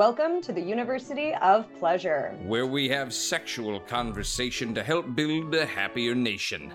Welcome to the University of Pleasure. Where we have sexual conversation to help build a happier nation.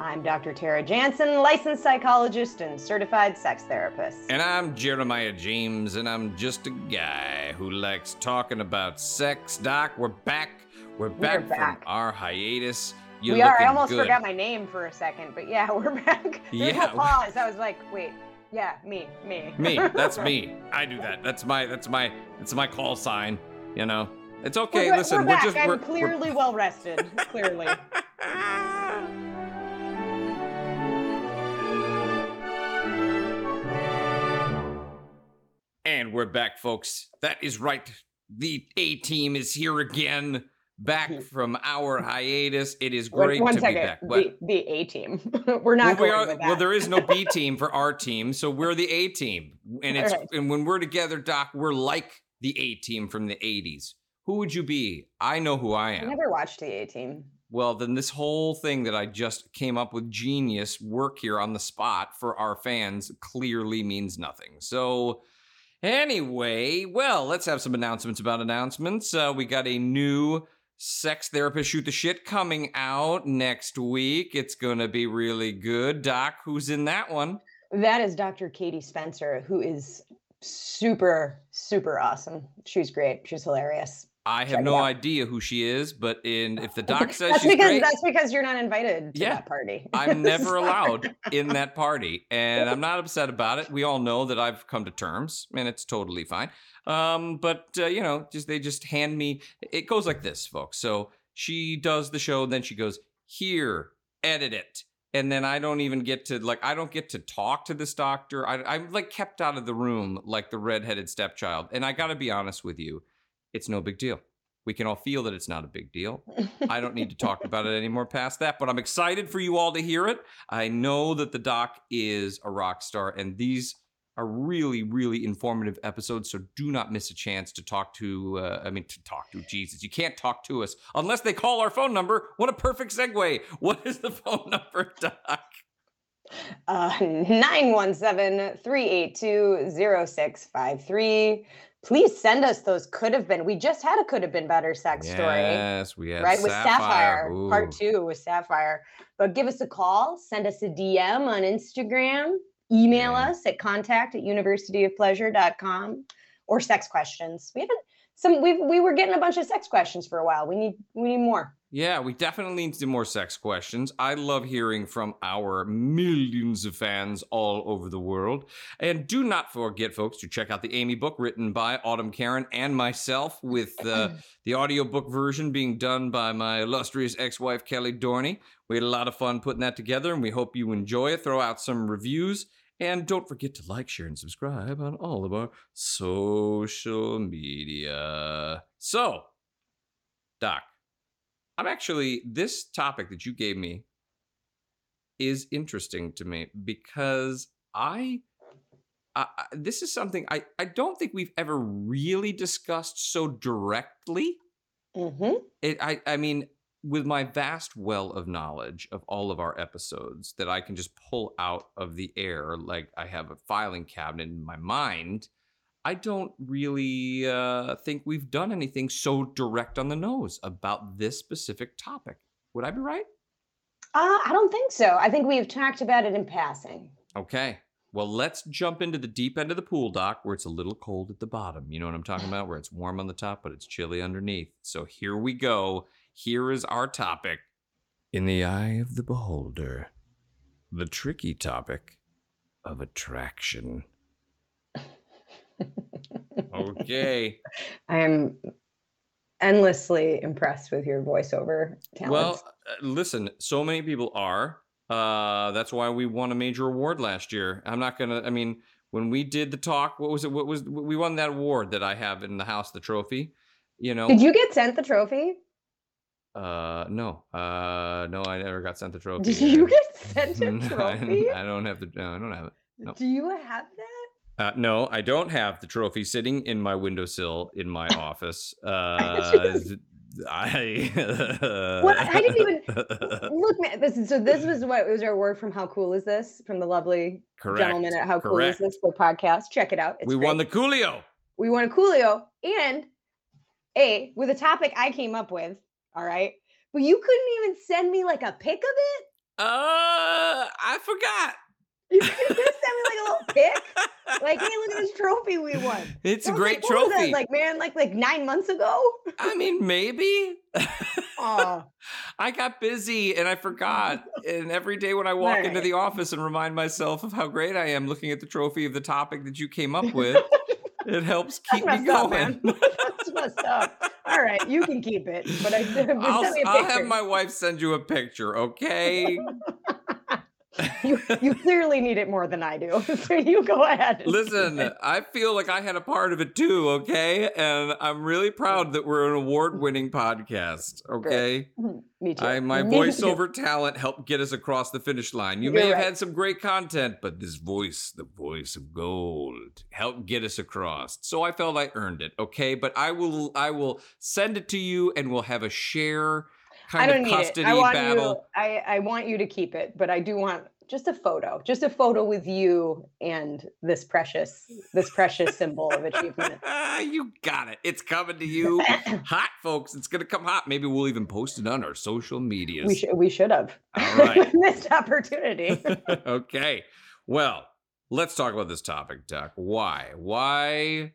I'm Dr. Tara Jansen, licensed psychologist and certified sex therapist. And I'm Jeremiah James, and I'm just a guy who likes talking about sex. Doc, we're back. We're back, back. from our hiatus. You're we are. I almost good. forgot my name for a second, but yeah, we're back. There's Yeah. a pause. I was like, wait, yeah, me, me. me. That's me. I do that. That's my. That's my. That's my call sign. You know. It's We're, okay. ba- Listen, we're back. just. I'm we're, clearly well rested. clearly. And we're back, folks. That is right. The A team is here again, back from our hiatus. It is great one to second. be back. The, the A team. we're not well, we are, well, there is no B team for our team, so we're the A team. And it's Alright. and when we're together, Doc, we're like the A team from the 80s. Who would you be? I know who I am. I never watched the A team. Well, then this whole thing that I just came up with genius work here on the spot for our fans clearly means nothing. So, anyway, well, let's have some announcements about announcements. Uh, we got a new sex therapist shoot the shit coming out next week. It's going to be really good. Doc, who's in that one? That is Dr. Katie Spencer, who is super, super awesome. She's great. She's hilarious. I have no idea who she is, but in if the doc says that's she's because great, that's because you're not invited to Yeah. that party. I'm never allowed in that party, and I'm not upset about it. We all know that I've come to terms, and it's totally fine. Um, but uh, you know, just they just hand me. It goes like this, folks. So she does the show, then she goes here, edit it, and then I don't even get to like I don't get to talk to this doctor. I, I'm like kept out of the room like the redheaded stepchild. And I got to be honest with you, it's no big deal. We can all feel that it's not a big deal. I don't need to talk about it anymore past that, but I'm excited for you all to hear it. I know that the doc is a rock star, and these are really, really informative episodes. So do not miss a chance to talk to, uh, I mean, to talk to Jesus. You can't talk to us unless they call our phone number. What a perfect segue. What is the phone number, Doc? Uh, 917-382-0653. Please send us those could have been. We just had a could have been better sex story. Yes, we had Right with Sapphire, Ooh. part two with Sapphire. But give us a call, send us a DM on Instagram, email Yeah. us at contact at universityofpleasure.com or sex questions. We haven't some we we were getting a bunch of sex questions for a while. We need we need more. Yeah, we definitely need to do more sex questions. I love hearing from our millions of fans all over the world. And do not forget, folks, to check out the Amy book written by Autumn Karen and myself, with uh, the audiobook version being done by my illustrious ex wife, Kelly Dorney. We had a lot of fun putting that together, and we hope you enjoy it. Throw out some reviews. And don't forget to like, share, and subscribe on all of our social media. So, Doc, I'm actually, this topic that you gave me is interesting to me because I, I this is something I, I don't think we've ever really discussed so directly. Mm-hmm. It, I, I mean, with my vast well of knowledge of all of our episodes that I can just pull out of the air, like I have a filing cabinet in my mind, I don't really uh, think we've done anything so direct on the nose about this specific topic. Would I be right? Uh, I don't think so. I think we've talked about it in passing. Okay. Well, let's jump into the deep end of the pool, Doc, where it's a little cold at the bottom. You know what I'm talking about? Where it's warm on the top, but it's chilly underneath. So here we go. Here is our topic. In the eye of the beholder, the tricky topic of attraction. Okay. I am endlessly impressed with your voiceover talents. Well, uh, listen, so many people are. Uh, that's why we won a major award last year. I'm not gonna. I mean, when we did the talk, what was it? What was we won that award that I have in the house, the trophy. You know. Did you get sent the trophy? Uh, no. Uh, no, I never got sent the trophy. Did you get sent a trophy? I don't have the. No, I don't have it. no. Do you have that? Uh, no, I don't have the trophy sitting in my windowsill in my office. Uh, I. What? I didn't even look. Man, this is, so this was what was our word from How Cool Is This from the lovely Correct. gentleman at How Cool Is This the podcast. Check it out. It's we great. won the Coolio. we won a Coolio and a with a topic I came up with. All right, but you couldn't even send me like a pic of it. Uh, I forgot. You even send me like a little pic. Like, hey, look at this trophy we won. It's a great like, trophy. Like, man, like like nine months ago. I mean, maybe. I got busy and I forgot. And every day when I walk into the office and remind myself of how great I am looking at the trophy of the topic that you came up with, it helps keep me up, going. man. that's messed up. All right, you can keep it, but I but I'll, send me a I'll have my wife send you a picture, okay? You you clearly need it more than I do, so you go ahead. Listen. I feel like I had a part of it too, okay? And I'm really proud that we're an award-winning podcast, okay? Mm-hmm. me too. I my mm-hmm. Me too. voiceover talent helped get us across the finish line. You may You're have right. had some great content, but this voice, the voice of gold, helped get us across. So I felt I earned it, okay? But I will I will send it to you and we'll have a share I kind don't of need it. custody I want battle. you. I I want you to keep it, but I do want just a photo, just a photo with you and this precious this precious symbol of achievement. you got it. It's coming to you hot, folks. It's gonna come hot. Maybe we'll even post it on our social medias. We should we should have. All right. missed opportunity. okay. Well, let's talk about this topic, Duck. Why? Why?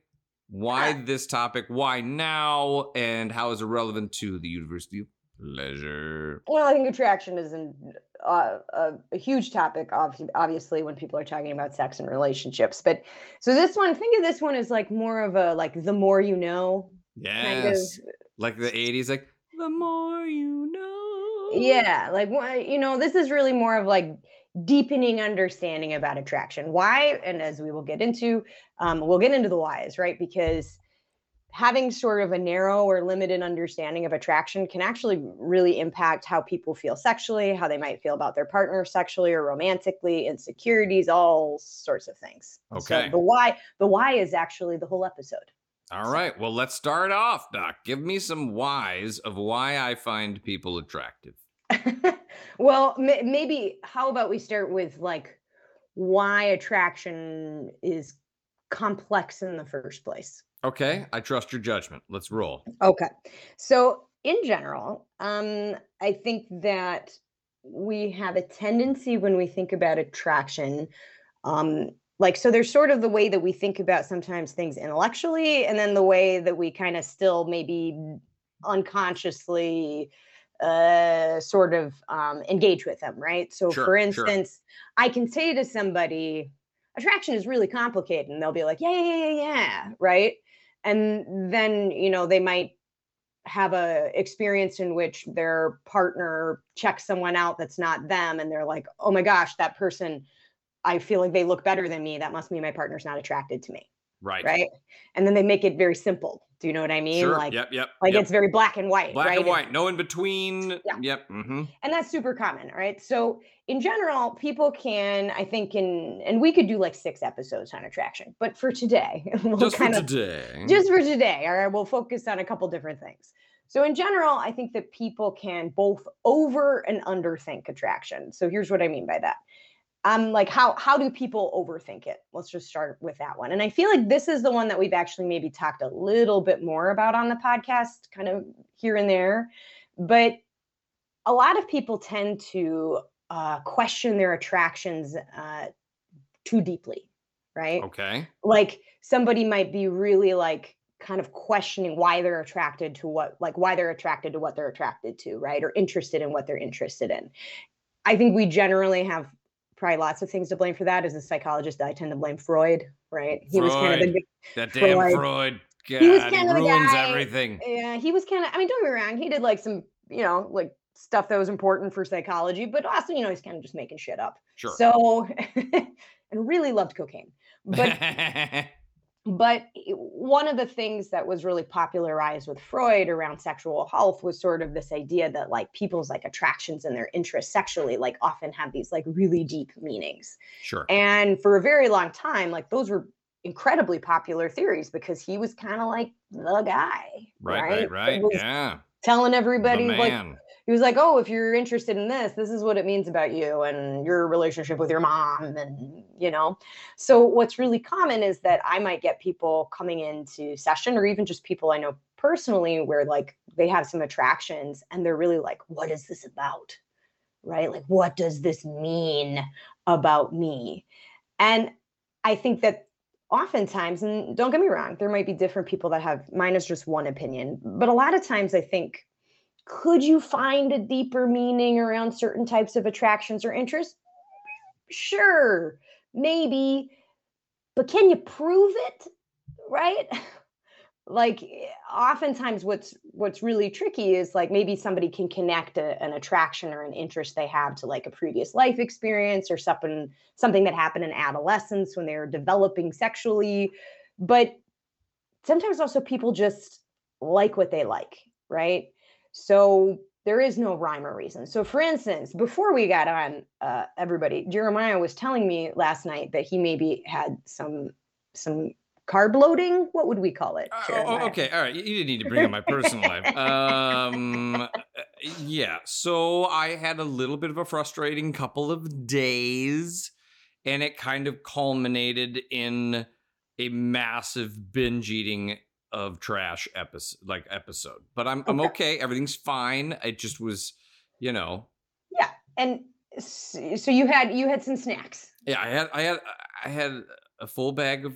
Why Ah. this topic? Why now? And how is it relevant to the University of Pleasure? Well, I think attraction is an, uh, a, a huge topic, obvi- obviously, when people are talking about sex and relationships. But so this one, think of this one as like more of a like the more you know kind of. Yes. Like the 80s, like the more you know. Yeah, like you know, this is really more of like deepening understanding about attraction. Why? And as we will get into, um, we'll get into the whys, right? Because having sort of a narrow or limited understanding of attraction can actually really impact how people feel sexually, how they might feel about their partner sexually or romantically, insecurities, all sorts of things. Okay. So the why, the why is actually the whole episode. All right. Well, let's start off, Doc. Give me some whys of why I find people attractive. well, ma- maybe how about we start with like why attraction is complex in the first place. Okay. I trust your judgment. Let's roll. Okay. So, in general, um I think that we have a tendency when we think about attraction um like so there's sort of the way that we think about sometimes things intellectually and then the way that we kind of still maybe unconsciously uh sort of um engage with them right so Sure, for sure. instance i can say to somebody attraction is really complicated and they'll be like yeah yeah yeah, yeah right and then you know they might have a experience in which their partner checks someone out that's not them and they're like oh my gosh that person i feel like they look better than me. That must mean my partner's not attracted to me. Right. right? And then they make it very simple do you know what i mean Sure. like yep. Yep. like yep. it's very black and white black right and It's- white. No in between. Yeah. Yep. Mm-hmm. and that's super common right so in general people can i think in and we could do like six episodes on attraction but for today we'll Just for of today. just for today all right we'll focus on a couple different things so in general i think that people can both over and underthink attraction so here's what i mean by that um like how how do people overthink it? Let's just start with that one. And i feel like this is the one that we've actually maybe talked a little bit more about on the podcast kind of here and there. But a lot of people tend to uh, question their attractions uh, too deeply right? Okay. like somebody might be really like kind of questioning why they're attracted to what like why they're attracted to what they're attracted to right? Or interested in what they're interested in. I think we generally have probably lots of things to blame for that as a psychologist i tend to blame freud right he was kind of the Freud. That damn Freud. Freud. God, He was he kinda the ruins guy- everything. yeah he was kind of i mean don't get me wrong he did like some you know like stuff that was important for psychology, but also, you know, he's kind of just making shit up. Sure. So, and really loved cocaine. But but one of the things that was really popularized with Freud around sexual health was sort of this idea that like people's like attractions and their interests sexually like often have these like really deep meanings. sure. And for a very long time, like those were incredibly popular theories because he was kind of like the guy, Right, right, right? right. Yeah. telling everybody like. He was like, "Oh, if you're interested in this, this is what it means about you and your relationship with your mom and, you know." So what's really common is that I might get people coming into session or even just people I know personally where like they have some attractions and they're really like, "What is this about?" Right? Like, "What does this mean about me?" And I think that oftentimes and don't get me wrong, there might be different people that have mine is just one opinion, but a lot of times I think could you find a deeper meaning around certain types of attractions or interests? Sure, maybe, but can you prove it? Right? Like oftentimes what's what's really tricky is like maybe somebody can connect a, an attraction or an interest they have to like a previous life experience or something something that happened in adolescence when they were developing sexually, but sometimes also people just like what they like, right? So there is no rhyme or reason. So, for instance, before we got on, uh, everybody, Jeremiah was telling me last night that he maybe had some some carb loading. What would we call it? Uh, oh, okay, all right. You didn't need to bring up my personal life. Um, uh, yeah. So I had a little bit of a frustrating couple of days, and it kind of culminated in a massive binge eating of trash episode, like episode. But I'm I'm Okay. okay. Everything's fine. It just was, you know, Yeah, and so you had you had some snacks. Yeah, I had I had I had a full bag of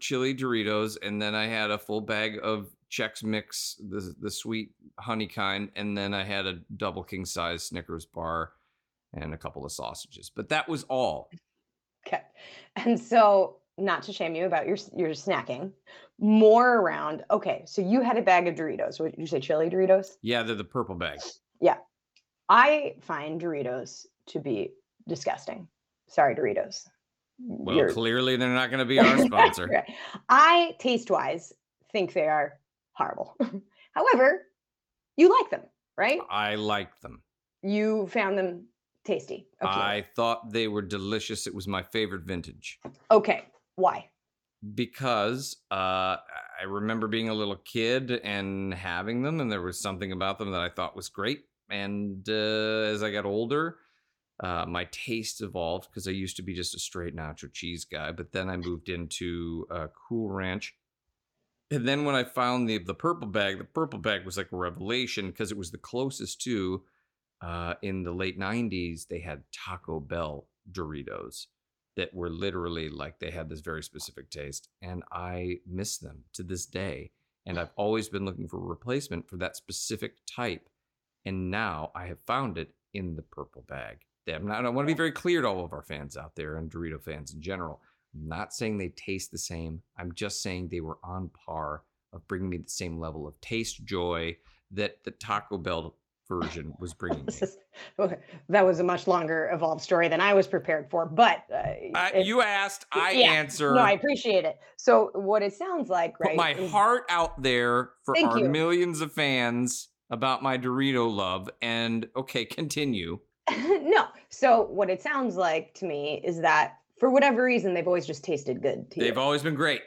chili Doritos, and then I had a full bag of Chex Mix, the the sweet honey kind, and then I had a double king size Snickers bar and a couple of sausages. But that was all. Okay, and so not to shame you about your your snacking, more around. Okay, so you had a bag of Doritos. What did you say? Chili Doritos. Yeah, they're the purple bag. Yeah. I find Doritos to be disgusting. Sorry, Doritos. Well, You're- clearly they're not going to be our sponsor. Right. I taste wise think they are horrible. However, you like them, right? I like them. You found them tasty. Okay. I thought they were delicious. It was my favorite vintage. okay. Why? because uh, I remember being a little kid and having them, and there was something about them that I thought was great. And uh, as I got older, uh, my taste evolved because I used to be just a straight nacho cheese guy, but then I moved into uh, Cool Ranch. And then when I found the the purple bag, the purple bag was like a revelation because it was the closest to uh, in the late '90s. They had Taco Bell Doritos that were literally like they had this very specific taste and i miss them to this day and i've always been looking for a replacement for that specific type and now i have found it in the purple bag. I'm not i want to be very clear to all of our fans out there and dorito fans in general i'm not saying they taste the same i'm just saying they were on par of bringing me the same level of taste joy that the taco bell version was bringing me is- that was a much longer evolved story than I was prepared for, but uh, uh, it- you asked i yeah, answer no, I appreciate it. So what it sounds like, put right? my is- heart out there for Thank our you. millions of fans about my Dorito love. And okay, continue. no. So what it sounds like to me is that for whatever reason, they've always just tasted good to They've you. always been great.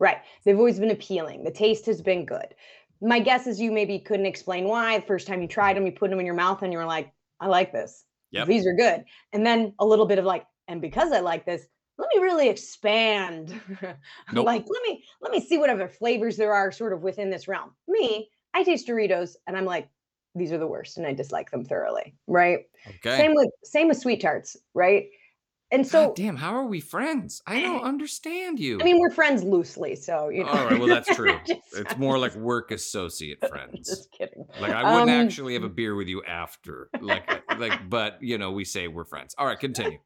Right. They've always been appealing. The taste has been good. My guess is you maybe couldn't explain why. The first time you tried them, you put them in your mouth and you were like, I like this. Yep. These are good. And then a little bit of like, and because I like this, let me really expand. Nope. like, let me let me see what other flavors there are sort of within this realm. Me, I taste Doritos and I'm like, these are the worst, and I dislike them thoroughly. Right. Okay. Same with same with SweeTarts, right? And so God damn, how are we friends? I don't understand you. I mean, we're friends loosely, so you know. All right, well, that's true. It's more like work associate friends. Just kidding. Like I wouldn't Um, actually have a beer with you after. Like like but you know, we say we're friends. All right, continue.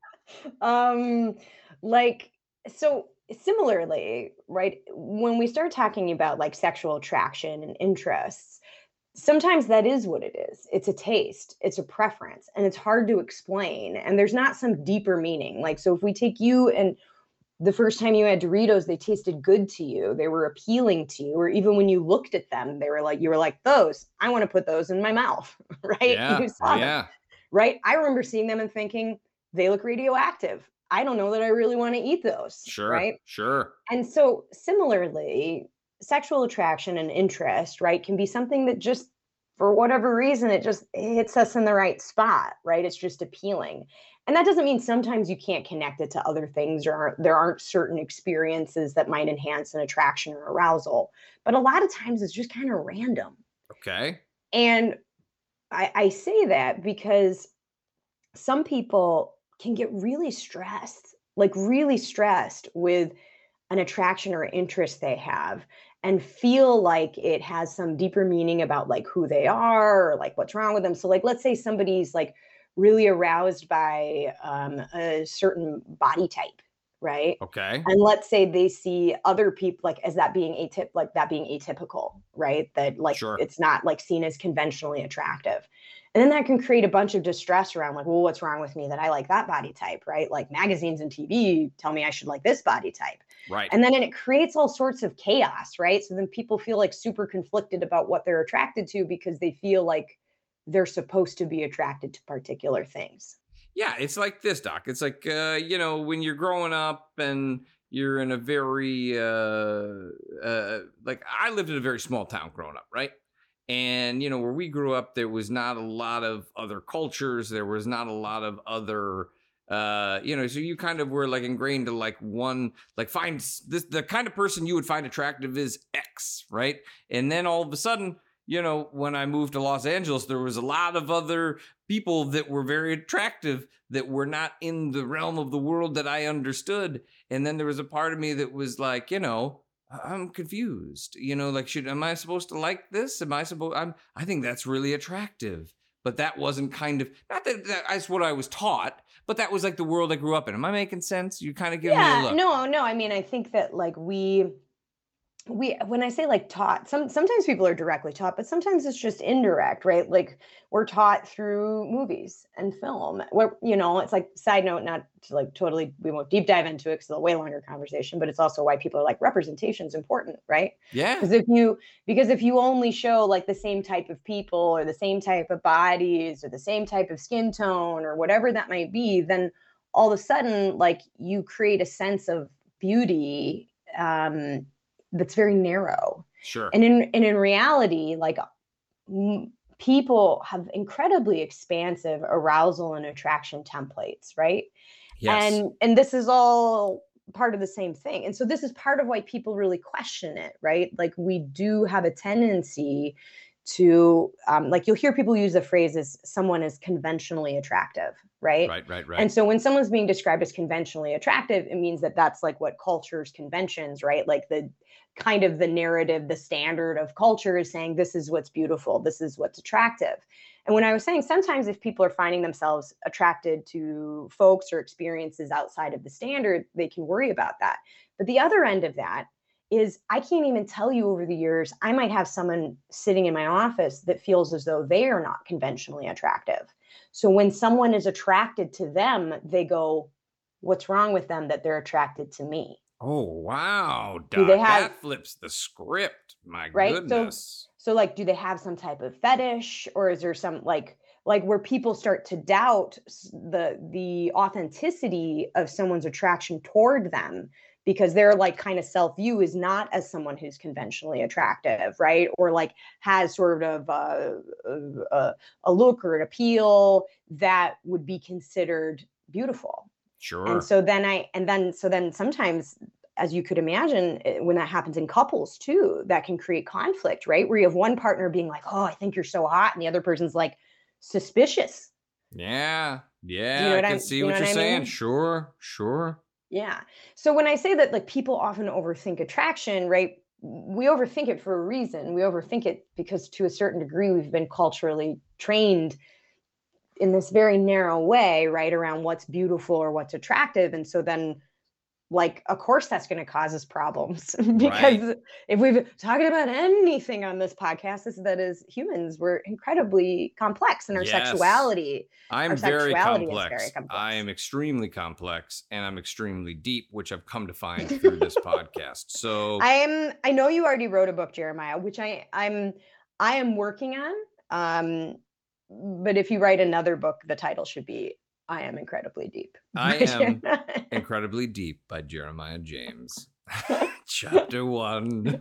um like so similarly right when we start talking about like sexual attraction and interests sometimes that is what it is. It's a taste, it's a preference, and it's hard to explain. And there's not some deeper meaning. Like, so if we take you and the first time you had Doritos, they tasted good to you, they were appealing to you, or even when you looked at them, they were like, you were like, those, I want to put those in my mouth, right? Yeah. You saw yeah. them, right? I remember seeing them and thinking, they look radioactive. I don't know that I really want to eat those. Sure. Right. Sure. And so, similarly, sexual attraction and interest, right, can be something that just, for whatever reason, it just hits us in the right spot, right? It's just appealing. And that doesn't mean sometimes you can't connect it to other things or aren't, there aren't certain experiences that might enhance an attraction or arousal. But a lot of times it's just kind of random. Okay. And I, I say that because some people can get really stressed, like really stressed with an attraction or interest they have and feel like it has some deeper meaning about like who they are or like what's wrong with them. So like let's say somebody's like really aroused by um, a certain body type, right? Okay. And let's say they see other people like as that being atyp like that being atypical, right? That like Sure. it's not like seen as conventionally attractive. And then that can create a bunch of distress around like, well, what's wrong with me that I like that body type, right? Like magazines and TV tell me I should like this body type. Right. And then and it creates all sorts of chaos, right? So then people feel like super conflicted about what they're attracted to because they feel like they're supposed to be attracted to particular things. Yeah, it's like this, Doc. It's like uh, you know, when you're growing up and you're in a very uh, uh like I lived in a very small town growing up, right? And you know, where we grew up, there was not a lot of other cultures. There was not a lot of other uh you know so you kind of were like ingrained to like one like find this the kind of person you would find attractive is x right and then all of a sudden you know when i moved to los angeles there was a lot of other people that were very attractive that were not in the realm of the world that I understood. And then there was a part of me that was like, you know, I'm confused. You know, like, should am I supposed to like this? Am I supposed? I'm. I think that's really attractive. But that wasn't kind of not that, that that's what I was taught, but that was like the world I grew up in. Am I making sense? You kind of give me a yeah, look. no, no. I mean, I think that like we we when I say like taught, some sometimes people are directly taught, but sometimes it's just indirect, right? Like we're taught through movies and film. Where you know, it's like side note, not to like totally we won't deep dive into it because it's a way longer conversation, but it's also why people are like representation is important, right? Yeah. Because if you because if you only show like the same type of people or the same type of bodies or the same type of skin tone or whatever that might be, then all of a sudden like you create a sense of beauty um that's very narrow. Sure. And in and in reality, like m- people have incredibly expansive arousal and attraction templates, right? yes. and and this is all part of the same thing and so this is part of why people really question it right like we do have a tendency to um, like you'll hear people use the phrase as someone is conventionally attractive right right. Right. Right. and so when someone's being described as conventionally attractive it means that that's like what culture's conventions right like the kind of the narrative the standard of culture is saying this is what's beautiful this is what's attractive and when I was saying sometimes if people are finding themselves attracted to folks or experiences outside of the standard, they can worry about that. But the other end of that is I can't even tell you over the years, I might have someone sitting in my office that feels as though they are not conventionally attractive. So when someone is attracted to them, they go, What's wrong with them that they're attracted to me? oh wow, Doc. Do they have- that flips the script. My Right? So- goodness. So like do they have some type of fetish or is there some like like where people start to doubt the the authenticity of someone's attraction toward them because their like kind of self view is not as someone who's conventionally attractive right or like has sort of a, a, a look or an appeal that would be considered beautiful sure. and so then i and then so then sometimes as you could imagine eh, when that happens in couples too that can create conflict right where you have one partner being like oh i think you're so hot and the other person's like suspicious Yeah, yeah, know I can I'm- see you know what what you're I saying. mean? Sure, sure. Yeah. So when i say that like people often overthink attraction right we overthink it for a reason. We overthink it because to a certain degree we've been culturally trained in this very narrow way right around what's beautiful or what's attractive. And so then like of course that's going to cause us problems because right. if we've talking about anything on this podcast is that as humans we're incredibly complex in our yes. sexuality i'm our very, sexuality complex. very complex i am extremely complex and i'm extremely deep which i've come to find through this podcast so i am i know you already wrote a book jeremiah which i i'm i am working on um but if you write another book the title should be I am incredibly deep. I am incredibly deep by Jeremiah James. Chapter one.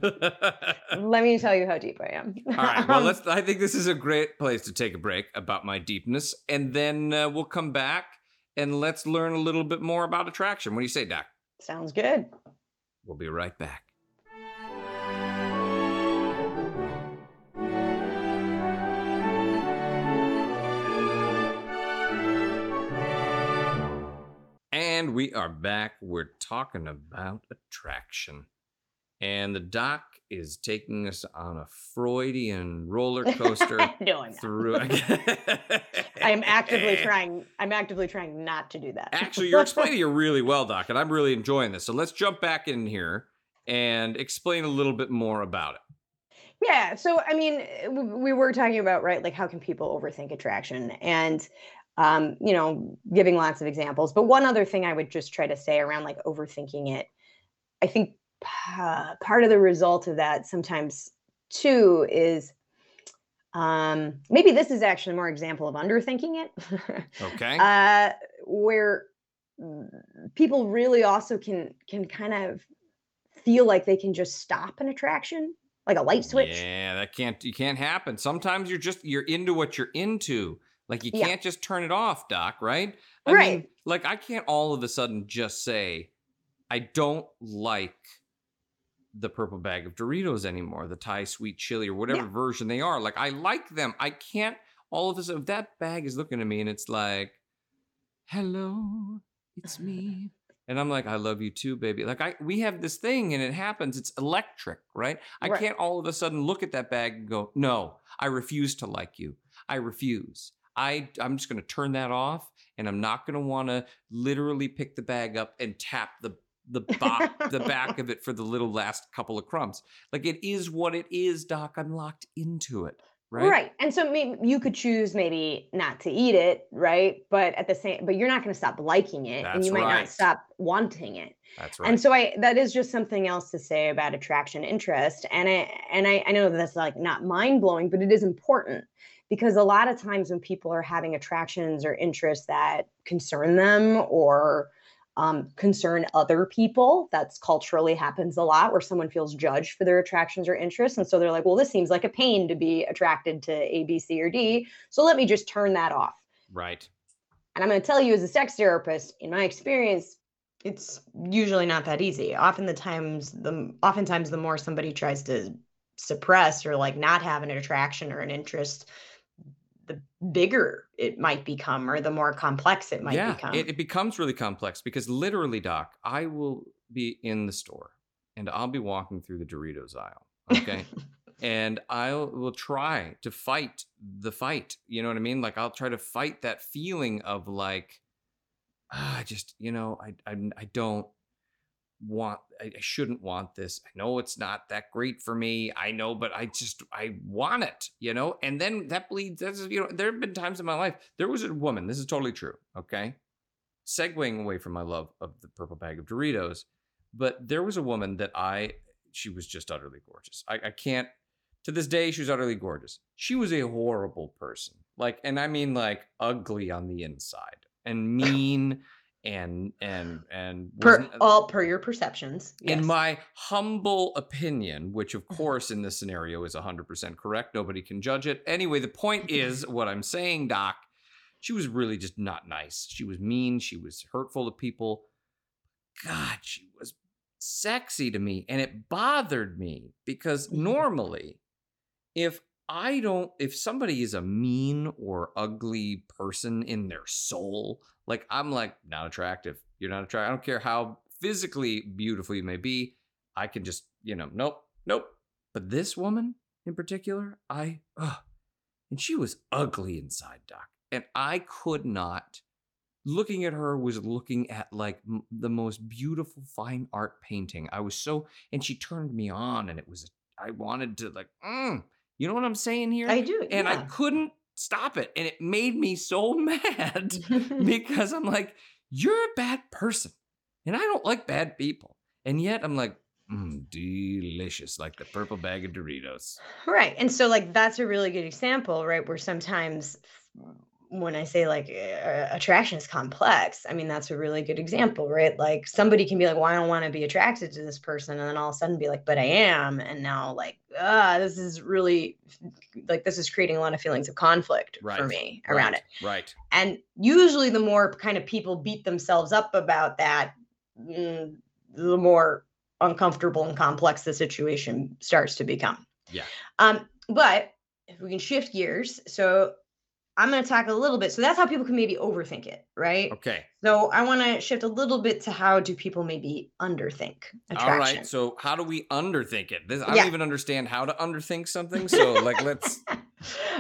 Let me tell you how deep I am. All right. Well, um, let's. I think this is a great place to take a break about my deepness, and then uh, we'll come back and let's learn a little bit more about attraction. What do you say, Doc? Sounds good. We'll be right back. And we are back. We're talking about attraction. And the doc is taking us on a Freudian roller coaster no, I'm through. I am actively trying. I'm actively trying not to do that. Actually, you're explaining it really well, Doc, and I'm really enjoying this. So let's jump back in here and explain a little bit more about it. Yeah. So, I mean, we were talking about, right, like how can people overthink attraction? And um, you know, giving lots of examples. But one other thing I would just try to say around like overthinking it, I think uh, part of the result of that sometimes too is um, maybe this is actually more example of underthinking it. okay. Uh, where people really also can can kind of feel like they can just stop an attraction like a light switch. Yeah, that can't you can't happen. Sometimes you're just you're into what you're into. Like you can't yeah. just turn it off, Doc, right? I right. mean, like I can't all of a sudden just say, I don't like the purple bag of Doritos anymore, the Thai sweet chili or whatever yeah. version they are. Like I like them. I can't all of a sudden that bag is looking at me and it's like, Hello, it's me. And I'm like, I love you too, baby. Like I we have this thing and it happens. It's electric, right? I right. can't all of a sudden look at that bag and go, No, I refuse to like you. I refuse. I I'm just going to turn that off and I'm not going to want to literally pick the bag up and tap the the back the back of it for the little last couple of crumbs. Like it is what it is, doc. I'm locked into it. Right. Right. And so maybe you could choose maybe not to eat it, right? But at the same but you're not going to stop liking it That's and you might right. not stop wanting it. That's right. And so I that is just something else to say about attraction interest. And I and I, I know that's like not mind blowing, but it is important because a lot of times when people are having attractions or interests that concern them or um, concern other people that's culturally happens a lot where someone feels judged for their attractions or interests. And so they're like well this seems like a pain to be attracted to a b c or d. So let me just turn that off. Right. And i'm going to tell you as a sex therapist in my experience it's usually not that easy. Often the times the oftentimes the more somebody tries to suppress or like not have an attraction or an interest bigger it might become or the more complex it might yeah, become. It, it becomes really complex because literally, Doc, I will be in the store and I'll be walking through the Doritos aisle. Okay. and I will try to fight the fight. You know what I mean? Like I'll try to fight that feeling of like, ah, I just, you know, I, I, I don't want I shouldn't want this. I know it's not that great for me. I know, but I just I want it, you know? And then that bleeds that's you know, there have been times in my life. There was a woman, this is totally true, okay? Segueing away from my love of the purple bag of Doritos, but there was a woman that I she was just utterly gorgeous. I, I can't to this day she was utterly gorgeous. She was a horrible person. Like and I mean like ugly on the inside and mean and and and per all per your perceptions yes. in my humble opinion which of course in this scenario is 100% correct nobody can judge it. Anyway the point is what i'm saying doc she was really just not nice. She was mean she was hurtful to people. God she was sexy to me and it bothered me because mm-hmm. normally if I don't, if somebody is a mean or ugly person in their soul, like I'm like not attractive. You're not attractive. I don't care how physically beautiful you may be. I can just, you know, nope, nope. But this woman in particular, I, ugh, and she was ugly inside, Doc, and I could not looking at her was looking at like m- the most beautiful fine art painting. I was so, and she turned me on, and it was, I wanted to like, mm, you know what I'm saying here? I do. and I couldn't stop it, and it made me so mad because I'm like, you're a bad person, and I don't like bad people, and yet I'm like, mm, delicious, like the purple bag of Doritos. Right. And so like that's a really good example, right? Where sometimes when I say like uh, attraction is complex, I mean that's a really good example, right? Like somebody can be like, "Well, I don't want to be attracted to this person," and then all of a sudden be like, "But I am," and now like, ah, this is really like this is creating a lot of feelings of conflict for me around right, it. Right. And usually, the more kind of people beat themselves up about that, mm, the more uncomfortable and complex the situation starts to become. Yeah. Um, but if we can shift gears, so I'm going to talk a little bit. So that's how people can maybe overthink it, right? Okay. So I want to shift a little bit to how do people maybe underthink attraction. All right. So how do we underthink it? This, I Yeah. don't even understand how to underthink something. So like, let's.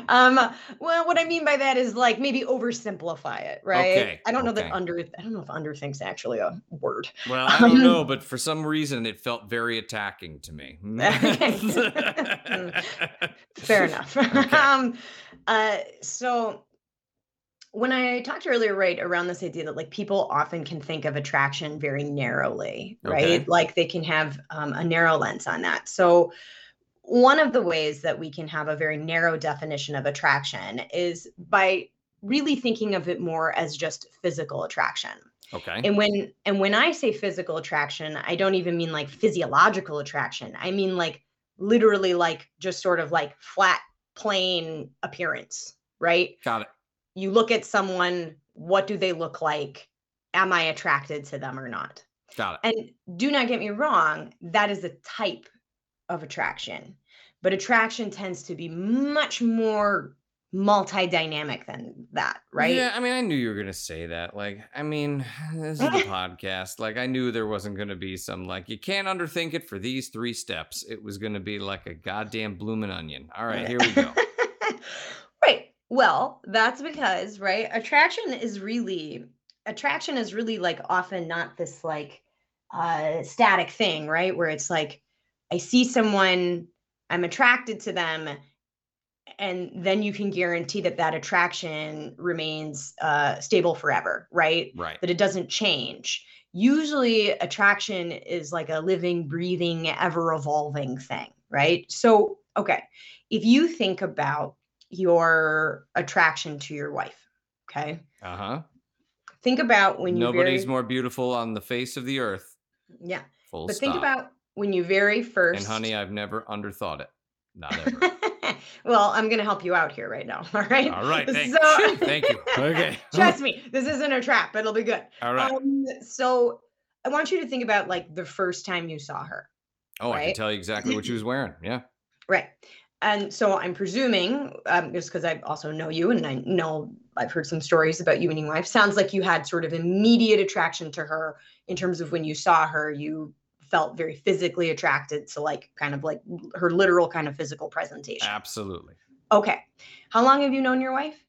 um well what i mean by that is like maybe oversimplify it right Okay, i don't know okay. that under i don't know if underthink's actually a word Well, I don't Um, know, but for some reason it felt very attacking to me. fair enough um uh so when i talked earlier right around this idea that like people often can think of attraction very narrowly right Okay. like they can have um, a narrow lens on that so one of the ways that we can have a very narrow definition of attraction is by really thinking of it more as just physical attraction Okay. and when and when I say physical attraction, I don't even mean like physiological attraction. I mean like literally like just sort of like flat plain appearance, right? Got it. You look at someone, what do they look like? Am I attracted to them or not? Got it. And do not get me wrong, that is a type of attraction. But attraction tends to be much more multi-dynamic than that, right? Yeah, I mean, I knew you were gonna say that. Like, I mean, this is a podcast. Like, I knew there wasn't gonna be some like you can't underthink it for these three steps. It was gonna be like a goddamn blooming onion. All right, here we go. right. Well, that's because, right, attraction is really attraction is really like often not this like uh static thing, right? Where it's like I see someone, I'm attracted to them and then you can guarantee that that attraction remains uh stable forever, right? Right. that it doesn't change. Usually, attraction is like a living, breathing, ever evolving thing, right? So, okay, if you think about your attraction to your wife, okay, Uh huh. think about when you Nobody's very, more beautiful on the face of the earth. yeah, Full but stop. think about when you very first, And honey, I've never underthought it. Not ever. well, I'm gonna help you out here right now, all right? All right. Thank, So- thank you. Okay. Trust me, this isn't a trap. It'll be good. All right. Um, so I want you to think about like the first time you saw her. oh, I can right. tell you exactly what she was wearing. Yeah. Right. And so I'm presuming, um, just because I also know you and I know I've heard some stories about you and your wife, sounds like you had sort of immediate attraction to her in terms of when you saw her, you felt very physically attracted to like kind of like her literal kind of physical presentation. Absolutely. Okay. How long have you known your wife?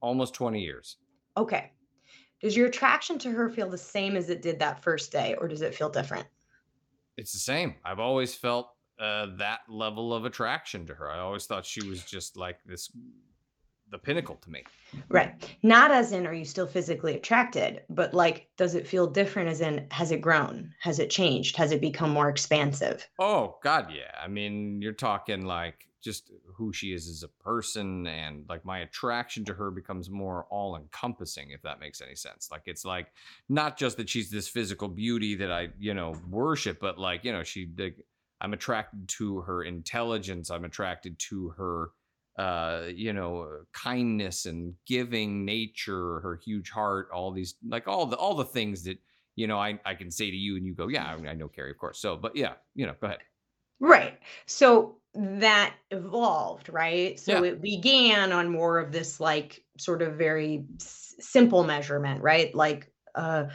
Almost 20 years. Okay. Does your attraction to her feel the same as it did that first day, or does it feel different? It's the same. I've always felt uh, that level of attraction to her. I always thought she was just like this, the pinnacle to me. Right. Not as in, are you still physically attracted, but like, does it feel different as in, has it grown? Has it changed? Has it become more expansive? Oh God, yeah. I mean, you're talking like just who she is as a person, and like my attraction to her becomes more all encompassing, if that makes any sense. Like it's like not just that she's this physical beauty that I, you know, worship, but like you know, she. Like, I'm attracted to her intelligence. I'm attracted to her, uh, you know, kindness and giving nature, her huge heart, all these like all the all the things that you know I I can say to you, and you go, yeah, I, I know Carrie, of course. So, but yeah, you know, go ahead. Right. So that evolved, right? So Yeah. it began on more of this like sort of very s- simple measurement, right? Like uh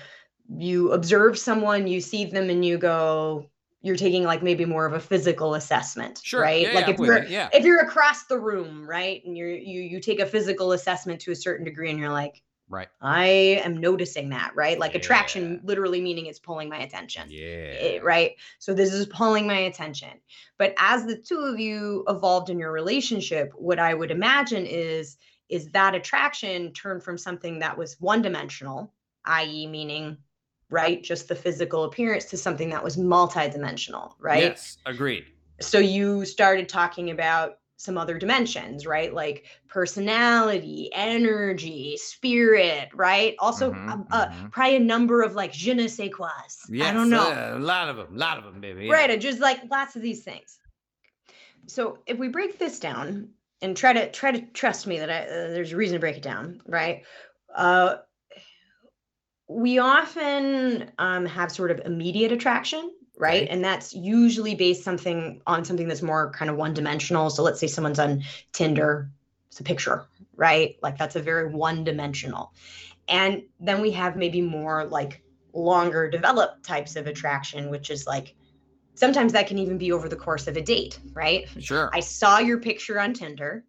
you observe someone, you see them and you go you're taking like maybe more of a physical assessment, Sure. right? Yeah, like yeah, if you're yeah. if you're across the room, right? And you're you you take a physical assessment to a certain degree and you're like, Right. I am noticing that, right? Like attraction literally meaning it's pulling my attention. Eh, yeah. it- right? So this is pulling my attention. But as the two of you evolved in your relationship, what I would imagine is is that attraction turned from something that was one dimensional, i.e., meaning right, just the physical appearance, to something that was multidimensional, right? Yes. Agreed. So you started talking about some other dimensions, right? Like personality, energy, spirit, right? Also, Mhm, um, uh, mhm. probably a number of like je ne sais quoi. Yes. I don't know. uh, a lot of them. A lot of them, baby. yeah. Right. And just like lots of these things. So if we break this down and try to try to trust me that I, uh, there's a reason to break it down, right? We often um, have sort of immediate attraction, right? Okay. And that's usually based something on something that's more kind of one dimensional. So let's say someone's on Tinder, it's a picture, right? Like that's a very one dimensional. And then we have maybe more like longer developed types of attraction, which is like sometimes that can even be over the course of a date, right? Sure. I saw your picture on Tinder.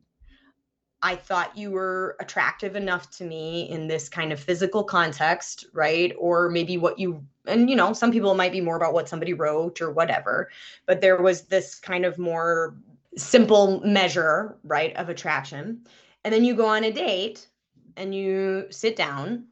I thought you were attractive enough to me in this kind of physical context, right? Or maybe what you, and you know, some people might be more about what somebody wrote or whatever, but there was this kind of more simple measure, right, of attraction. And then you go on a date and you sit down.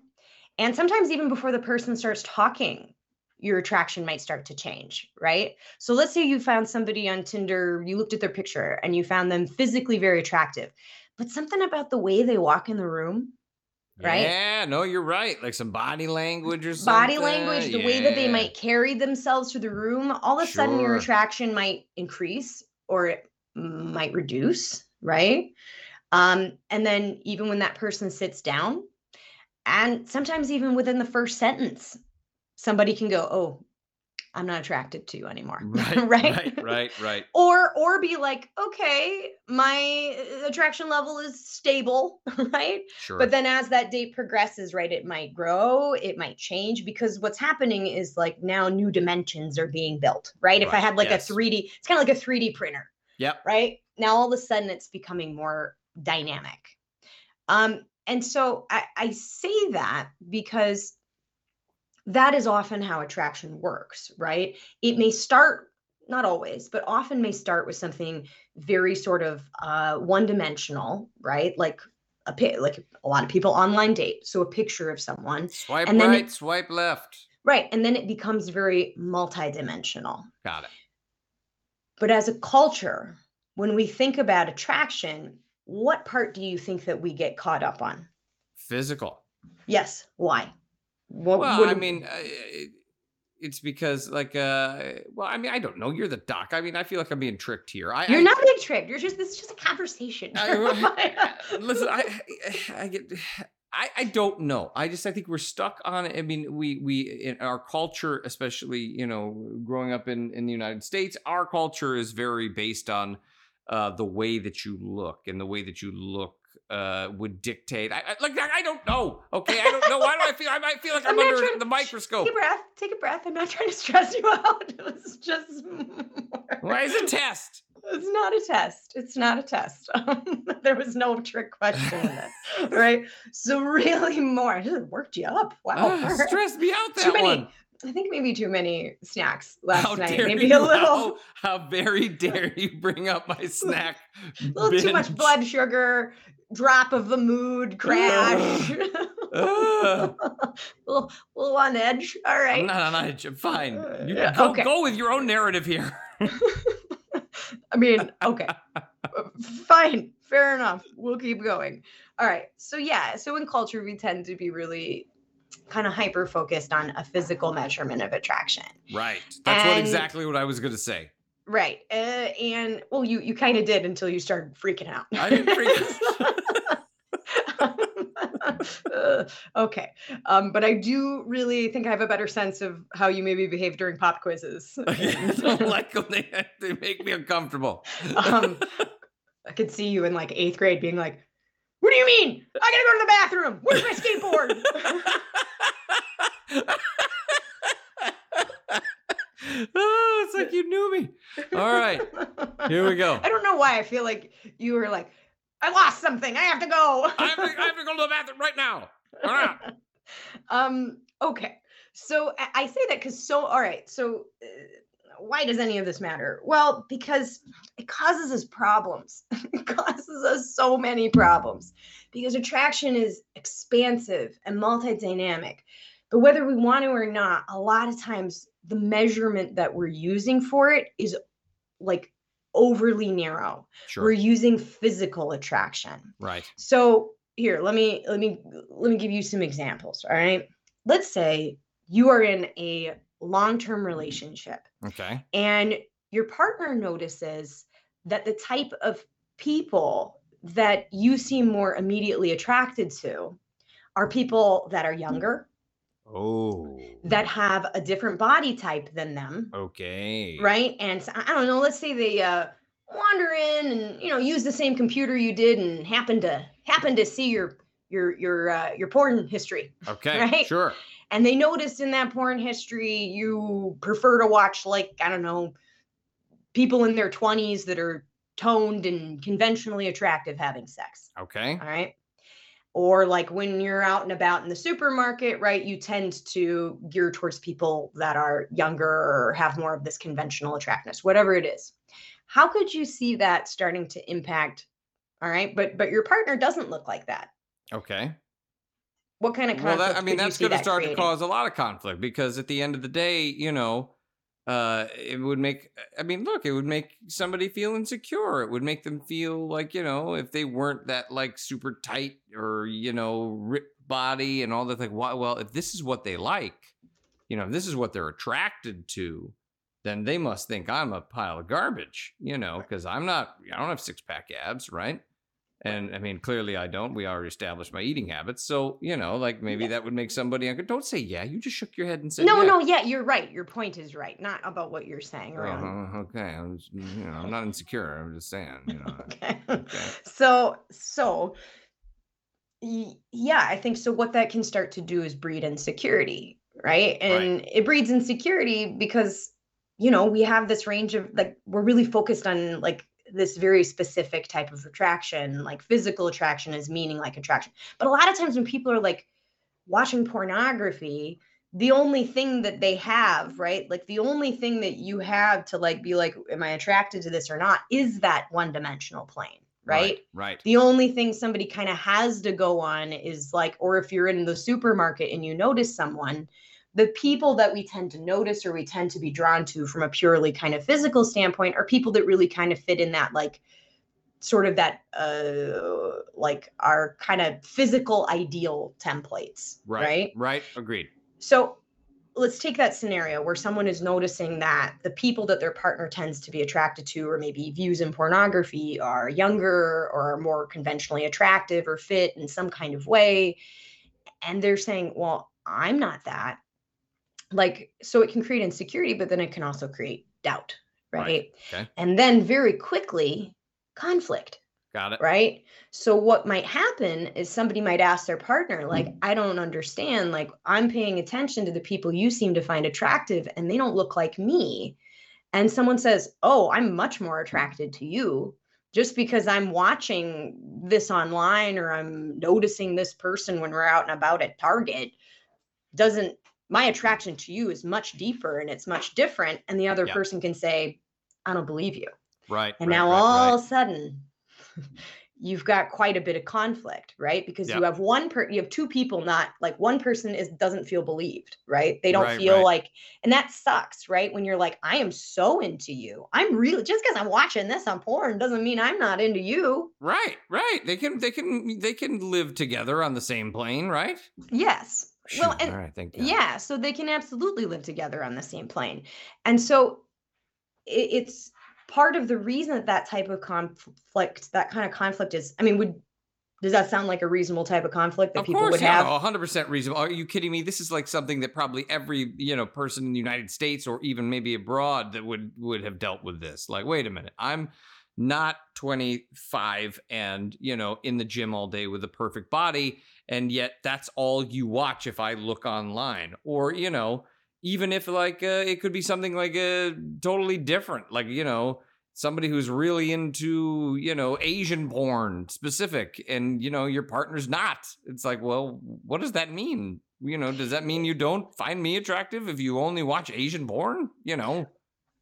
And sometimes, even before the person starts talking, your attraction might start to change, right? So let's say you found somebody on Tinder, you looked at their picture and you found them physically very attractive, but something about the way they walk in the room, right? Yeah. No, you're right. Like some body language or something. body language, the way that they might carry themselves through the room, all of a sudden your attraction might increase or it might reduce, right? Um, and then even when that person sits down, and sometimes even within the first sentence, somebody can go, "Oh, I'm not attracted to you anymore," Right. right? Right. Right. Right. or or be like okay my uh, attraction level is stable right Sure. but then as that date progresses right it might grow it might change because what's happening is like now new dimensions are being built right, if i had like yes. a 3d it's kind of like a 3d printer Yep. right now all of a sudden it's becoming more dynamic um and so i i say that because that is often how attraction works right it may start not always but often may start with something very sort of uh one dimensional right like a like a lot of people online date so a picture of someone Swipe and then right. it- Swipe left. right and then it becomes very multidimensional Got it. But as a culture, when we think about attraction, what part do you think that we get caught up on? Physical. Yes. Why? What, Well, what I mean, uh, it's because like, uh, well, I mean, I don't know. You're the doc. I mean, I feel like I'm being tricked here. I, you're I, not being tricked. You're just this is just a conversation. I- listen, I, I get, I, I don't know. I just, I think we're stuck on. I mean, we, we, in our culture, especially, you know, growing up in in the United States, our culture is very based on uh, the way that you look and the way that you look. Uh, would dictate. I, I like. I don't know. Okay, I don't know. Why do I feel? I might feel like I'm I'm, under trying- the microscope. Take a breath. Take a breath. I'm not trying to stress you out. It's just. Why is it test? It's not a test. It's not a test. Um, there was no trick question in it. Right. So really more. I just worked you up. Wow. Right. stressed me out that Too many one. I think maybe too many snacks last How night. Maybe you? a little. How, how very dare you bring up my snack? a little too much blood sugar, drop of the mood, crash. Little, little on edge. All right. I'm not on edge. I'm fine. You Yeah, go, okay. go with your own narrative here. I mean, okay. Uh, Fine. Fair enough. We'll keep going. All right. So, yeah. So, in culture, we tend to be really kind of hyper focused on a physical measurement of attraction. Right. That's what exactly what I was going to say. Right. Uh, and, well, you, you kind of did until you started freaking out. I didn't freak Uh, okay. Um, but I do really think I have a better sense of how you maybe behave during pop quizzes. I don't like them. They, they make me uncomfortable. um, I could see you in like eighth grade being like, What do you mean? I gotta go to the bathroom. Where's my skateboard? oh, it's like you knew me. All right. Here we go. I don't know why I feel like you were like, I lost something. I have to go. I have, to, I have to go to the bathroom right now. All right. um. Okay. So I say that because so all right. So uh, why does any of this matter? Well, because it causes us problems. it causes us so many problems because attraction is expansive and multidynamic. But whether we want to or not, a lot of times the measurement that we're using for it is like overly narrow. Sure. We're using physical attraction. Right. So here, let me let me let me give you some examples. All right. Let's say you are in a long-term relationship. Okay. And your partner notices that the type of people that you seem more immediately attracted to are people that are younger. Oh. That have a different body type than them. Okay. Right? And I don't know, let's say they uh wander in and you know use the same computer you did and happen to happen to see your your your uh, your porn history. Okay. Right? Sure and they noticed in that porn history you prefer to watch like i don't know people in their 20s that are toned and conventionally attractive having sex okay all right or like when you're out and about in the supermarket right you tend to gear towards people that are younger or have more of this conventional attractiveness whatever it is how could you see that starting to impact all right but but your partner doesn't look like that okay what kind of conflict? Well, that, I mean, that's going to start creating? to cause a lot of conflict because at the end of the day, you know, uh, it would make. I mean, look, it would make somebody feel insecure. It would make them feel like you know, if they weren't that like super tight or you know, ripped body and all that. Like, why? Well, if this is what they like, you know, this is what they're attracted to, then they must think I'm a pile of garbage. You know, because I'm not. I don't have six pack abs, right? And I mean, clearly I don't. We already established my eating habits. So, you know, like maybe yeah. that would make somebody uncomfortable. Don't say yeah. You just shook your head and said No, yeah. no, yeah, you're right. Your point is right. Not about what you're saying around. Uh-huh, okay. I'm just, you know, I'm not insecure. I'm just saying, you know. okay. okay. So, so yeah, I think so what that can start to do is breed insecurity, right? And right. it breeds insecurity because you know, we have this range of like we're really focused on like this very specific type of attraction, like physical attraction is meaning like attraction. But a lot of times when people are like watching pornography, the only thing that they have, right? Like the only thing that you have to like be like, am I attracted to this or not, is that one dimensional plane. Right? right? Right. The only thing somebody kind of has to go on is like, or if you're in the supermarket and you notice someone, the people that we tend to notice or we tend to be drawn to from a purely kind of physical standpoint are people that really kind of fit in that like sort of that uh like our kind of physical ideal templates right right, right. agreed so let's take that scenario where someone is noticing that the people that their partner tends to be attracted to or maybe views in pornography are younger or more conventionally attractive or fit in some kind of way and they're saying well i'm not that like so it can create insecurity but then it can also create doubt right, right. Okay. and then very quickly conflict got it. right? So what might happen is somebody might ask their partner like mm. i don't understand like i'm paying attention to the people you seem to find attractive and they don't look like me. And someone says oh i'm much more attracted to you just because i'm watching this online or i'm noticing this person when we're out and about at target. Doesn't my attraction to you is much deeper and it's much different and the other yeah. person can say i don't believe you. Right and right, now right, all right. of a sudden you've got quite a bit of conflict right? Because you have one per you have two people not like one person is doesn't feel believed right? They don't feel like and that sucks right? When you're like i am so into you. I'm really just because i'm watching this on porn doesn't mean i'm not into you. Right right. They can they can they can live together on the same plane right? Yes well, and right, yeah, so they can absolutely live together on the same plane. And so it, it's part of the reason that that type of conflict, that kind of conflict is, I mean, would, does that sound like a reasonable type of conflict that of people course, would yeah, have? hundred percent reasonable. Are you kidding me? This is like something that probably every you know person in the United States or even maybe abroad that would would have dealt with this. Like, wait a minute, I'm not 25 and you know in the gym all day with a perfect body and yet that's all you watch if i look online or you know even if like uh, it could be something like uh, totally different like you know somebody who's really into, you know, Asian porn specific and, you know, your partner's not. It's like, well, what does that mean? You know, does that mean you don't find me attractive if you only watch Asian porn? You know?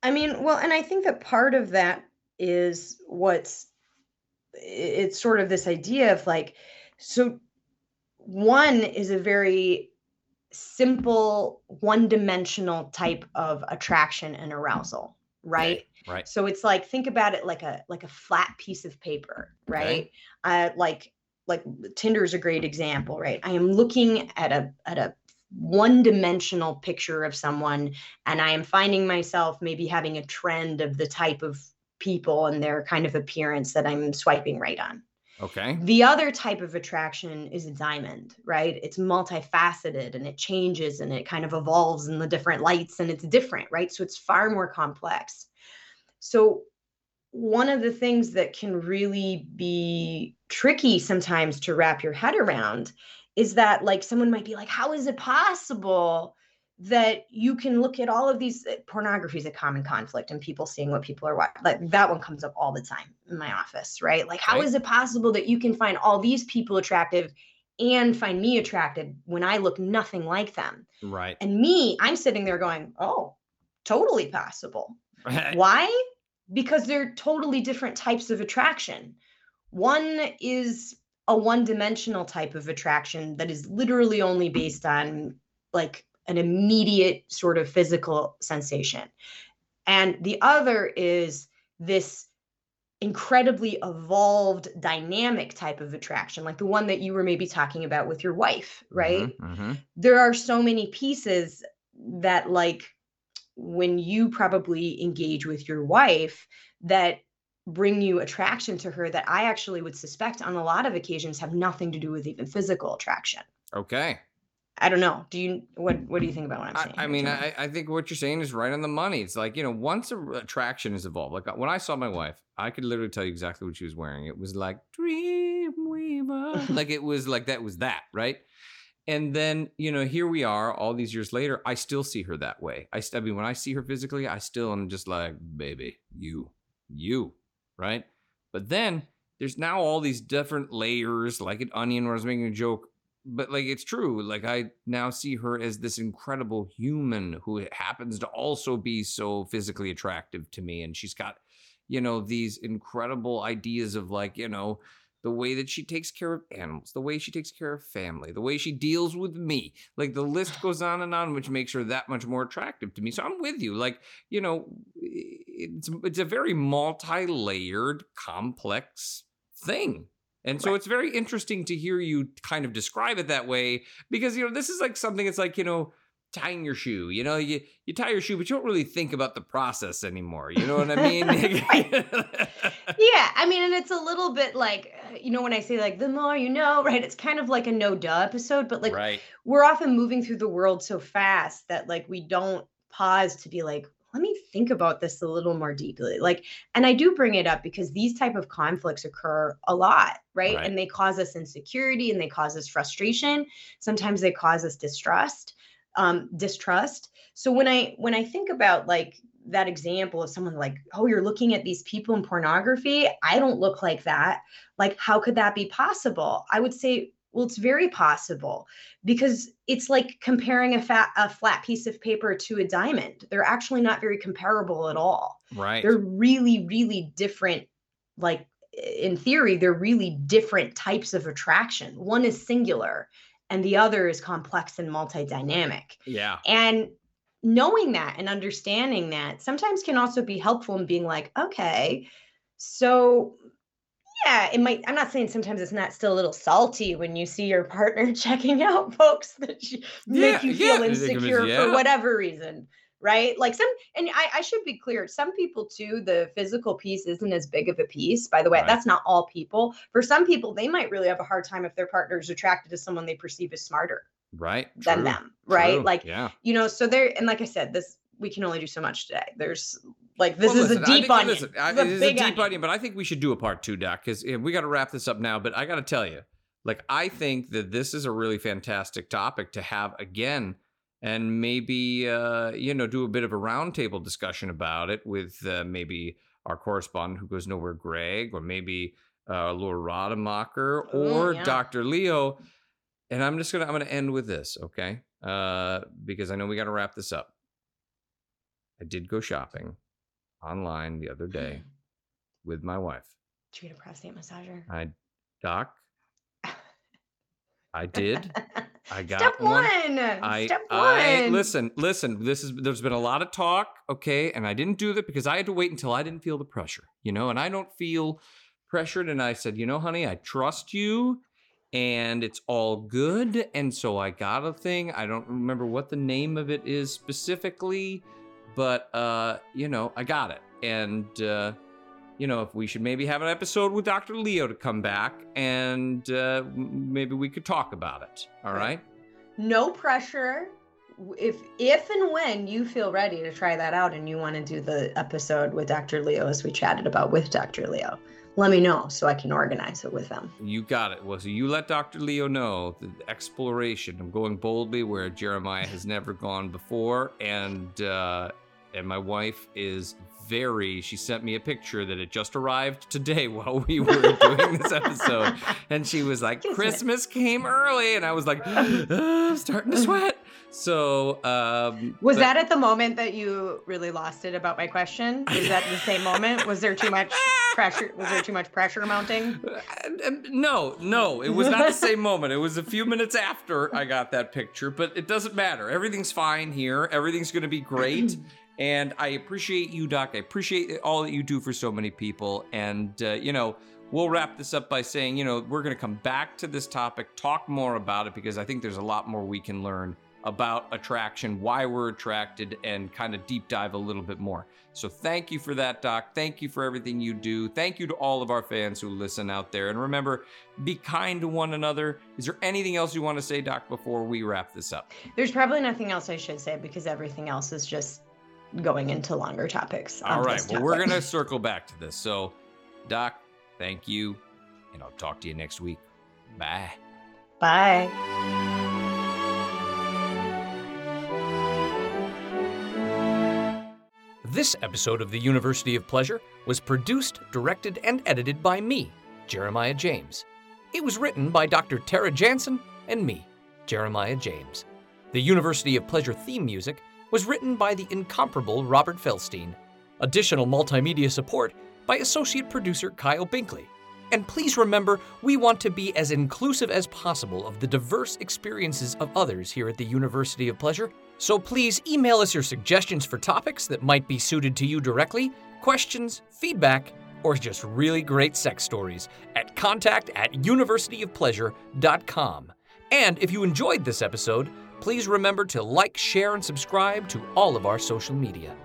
I mean, well, and I think that part of that is what's it's sort of this idea of like, so one is a very simple, one dimensional type of attraction and arousal, right? Right. So it's like think about it like a like a flat piece of paper, right? Okay. Uh, like like Tinder is a great example, right? I am looking at a at a one dimensional picture of someone and I am finding myself maybe having a trend of the type of people and their kind of appearance that I'm swiping right on. Okay. The other type of attraction is a diamond, right? It's multifaceted and it changes and it kind of evolves in the different lights and it's different, right? So it's far more complex. So, one of the things that can really be tricky sometimes to wrap your head around is that, like, someone might be like, How is it possible? That you can look at all of these uh, pornography is a common conflict and people seeing what people are watching like that one comes up all the time in my office right? Like how Right. is it possible that you can find all these people attractive and find me attractive when i look nothing like them? Right. and me i'm sitting there going oh totally possible. Why? Because they're totally different types of attraction. One is a one dimensional type of attraction that is literally only based on like an immediate sort of physical sensation. And the other is this incredibly evolved dynamic type of attraction, like the one that you were maybe talking about with your wife, right? hmm There are so many pieces that, like, when you probably engage with your wife, that bring you attraction to her that I actually would suspect on a lot of occasions have nothing to do with even physical attraction. Okay. I don't know. Do you what what do you think about what I'm I, saying? I here, mean, I, I think what you're saying is right on the money. It's like, you know, once a attraction is evolved, like uh, when I saw my wife, I could literally tell you exactly what she was wearing. It was like Dreamweaver. like it was like that was that, right? And then, you know, here we are all these years later. I still see her that way. I, I mean, when I see her physically, I still am just like, baby, you, you, right? But then there's now all these different layers, like an onion, where I was making a joke but like it's true like i now see her as this incredible human who happens to also be so physically attractive to me and she's got you know these incredible ideas of like you know the way that she takes care of animals the way she takes care of family the way she deals with me like the list goes on and on which makes her that much more attractive to me so i'm with you like you know it's it's a very multi-layered complex thing and so Right. it's very interesting to hear you kind of describe it that way because you know this is like something it's like you know tying your shoe you know you you tie your shoe but you don't really think about the process anymore you know what i mean yeah, I mean, and it's a little bit like you know when I say like the more you know, right? It's kind of like a no duh episode, but like right we're often moving through the world so fast that like we don't pause to be like let me think about this a little more deeply like and i do bring it up because these type of conflicts occur a lot right, Right. and they cause us insecurity and they cause us frustration. Sometimes they cause us distrust um distrust. So when i when i think about like that example of someone like oh you're looking at these people in pornography i don't look like that. Like how could that be possible? I would say well it's very possible because it's like comparing a fat a flat piece of paper to a diamond. They're actually not very comparable at all. Right. They're really really different like in theory they're really different types of attraction. One is singular and the other is complex and multi-dynamic. Yeah. And knowing that and understanding that sometimes can also be helpful in being like, okay, so yeah, it might. I'm not saying sometimes it's not still a little salty when you see your partner checking out folks that you, make you feel yeah, be- insecure yeah. for whatever reason, right? Like some, and I, I should be clear. Some people too, the physical piece isn't as big of a piece. By the way, Right. that's not all people. For some people, they might really have a hard time if their partner is attracted to someone they perceive as smarter right than True, them, right? true, Like yeah you know so there and like i said this we can only do so much today there's like this Well, is listen, a deep onion listen, I- It's a a big deep onion. onion but i think we should do a part two doc because we got to wrap this up now but i got to tell you like i think that this is a really fantastic topic to have again and maybe uh, you know do a bit of a roundtable discussion about it with uh, maybe our correspondent who goes nowhere, Greg, or maybe uh, Laura Rademacher Ooh, or yeah. Dr. Leo. And I'm just gonna I'm gonna end with this, okay? Uh, because I know we got to wrap this up. I did go shopping online the other mm-hmm. day with my wife. Did you get a prostate massager? I doc. I did. I got Step one. one. I, Step one. I listen, listen. This is there's been a lot of talk, okay, and I didn't do that because I had to wait until I didn't feel the pressure, you know, and I don't feel pressured. And I said, you know, honey, I trust you, and it's all good. And so I got a thing. I don't remember what the name of it is specifically, but uh, you know, I got it, and uh, you know, if we should maybe have an episode with Dr. Leo to come back, and uh, maybe we could talk about it. All Right. no pressure. If if and when you feel ready to try that out and you want to do the episode with Dr. Leo as we chatted about with Dr. Leo, let me know so I can organize it with them. You got it. Well, so you let Dr. Leo know the exploration. I'm going boldly where Jeremiah has never gone before, and uh, and my wife is very. She sent me a picture that had just arrived today while we were doing this episode, and she was like. "Christmas came early," and I was like, "Ah, "I'm starting to sweat." So um, Was but- that at the moment that you really lost it about my question? Was that the same moment? Was there too much pressure? Was there too much pressure mounting? Uh, No, no, it was not the same moment. It was a few minutes after I got that picture, but it doesn't matter. Everything's fine here. Everything's going to be great. And I appreciate you, Doc. I appreciate all that you do for so many people. And, uh, you know, we'll wrap this up by saying, you know, we're going to come back to this topic, talk more about it, because I think there's a lot more we can learn about attraction, why we're attracted, and kind of deep dive a little bit more. So thank you for that, Doc. Thank you for everything you do. Thank you to all of our fans who listen out there. And remember, be kind to one another. Is there anything else you want to say, Doc, before we wrap this up? There's probably nothing else I should say because everything else is just going into longer topics. All right. this Well, we're going to circle back to this. So, Doc, thank you. And I'll talk to you next week. Bye. Bye. This episode of the University of Pleasure was produced, directed, and edited by me, Jeremiah James. It was written by Dr. Tara Jansen and me, Jeremiah James. The University of Pleasure theme music was written by the incomparable Robert Felstein. Additional multimedia support by associate producer Kyle Binkley. And please remember, we want to be as inclusive as possible of the diverse experiences of others here at the University of Pleasure. So please email us your suggestions for topics that might be suited to you directly, questions, feedback, or just really great sex stories at contact at universityofpleasure.com. And if you enjoyed this episode, please remember to like, share, and subscribe to all of our social media.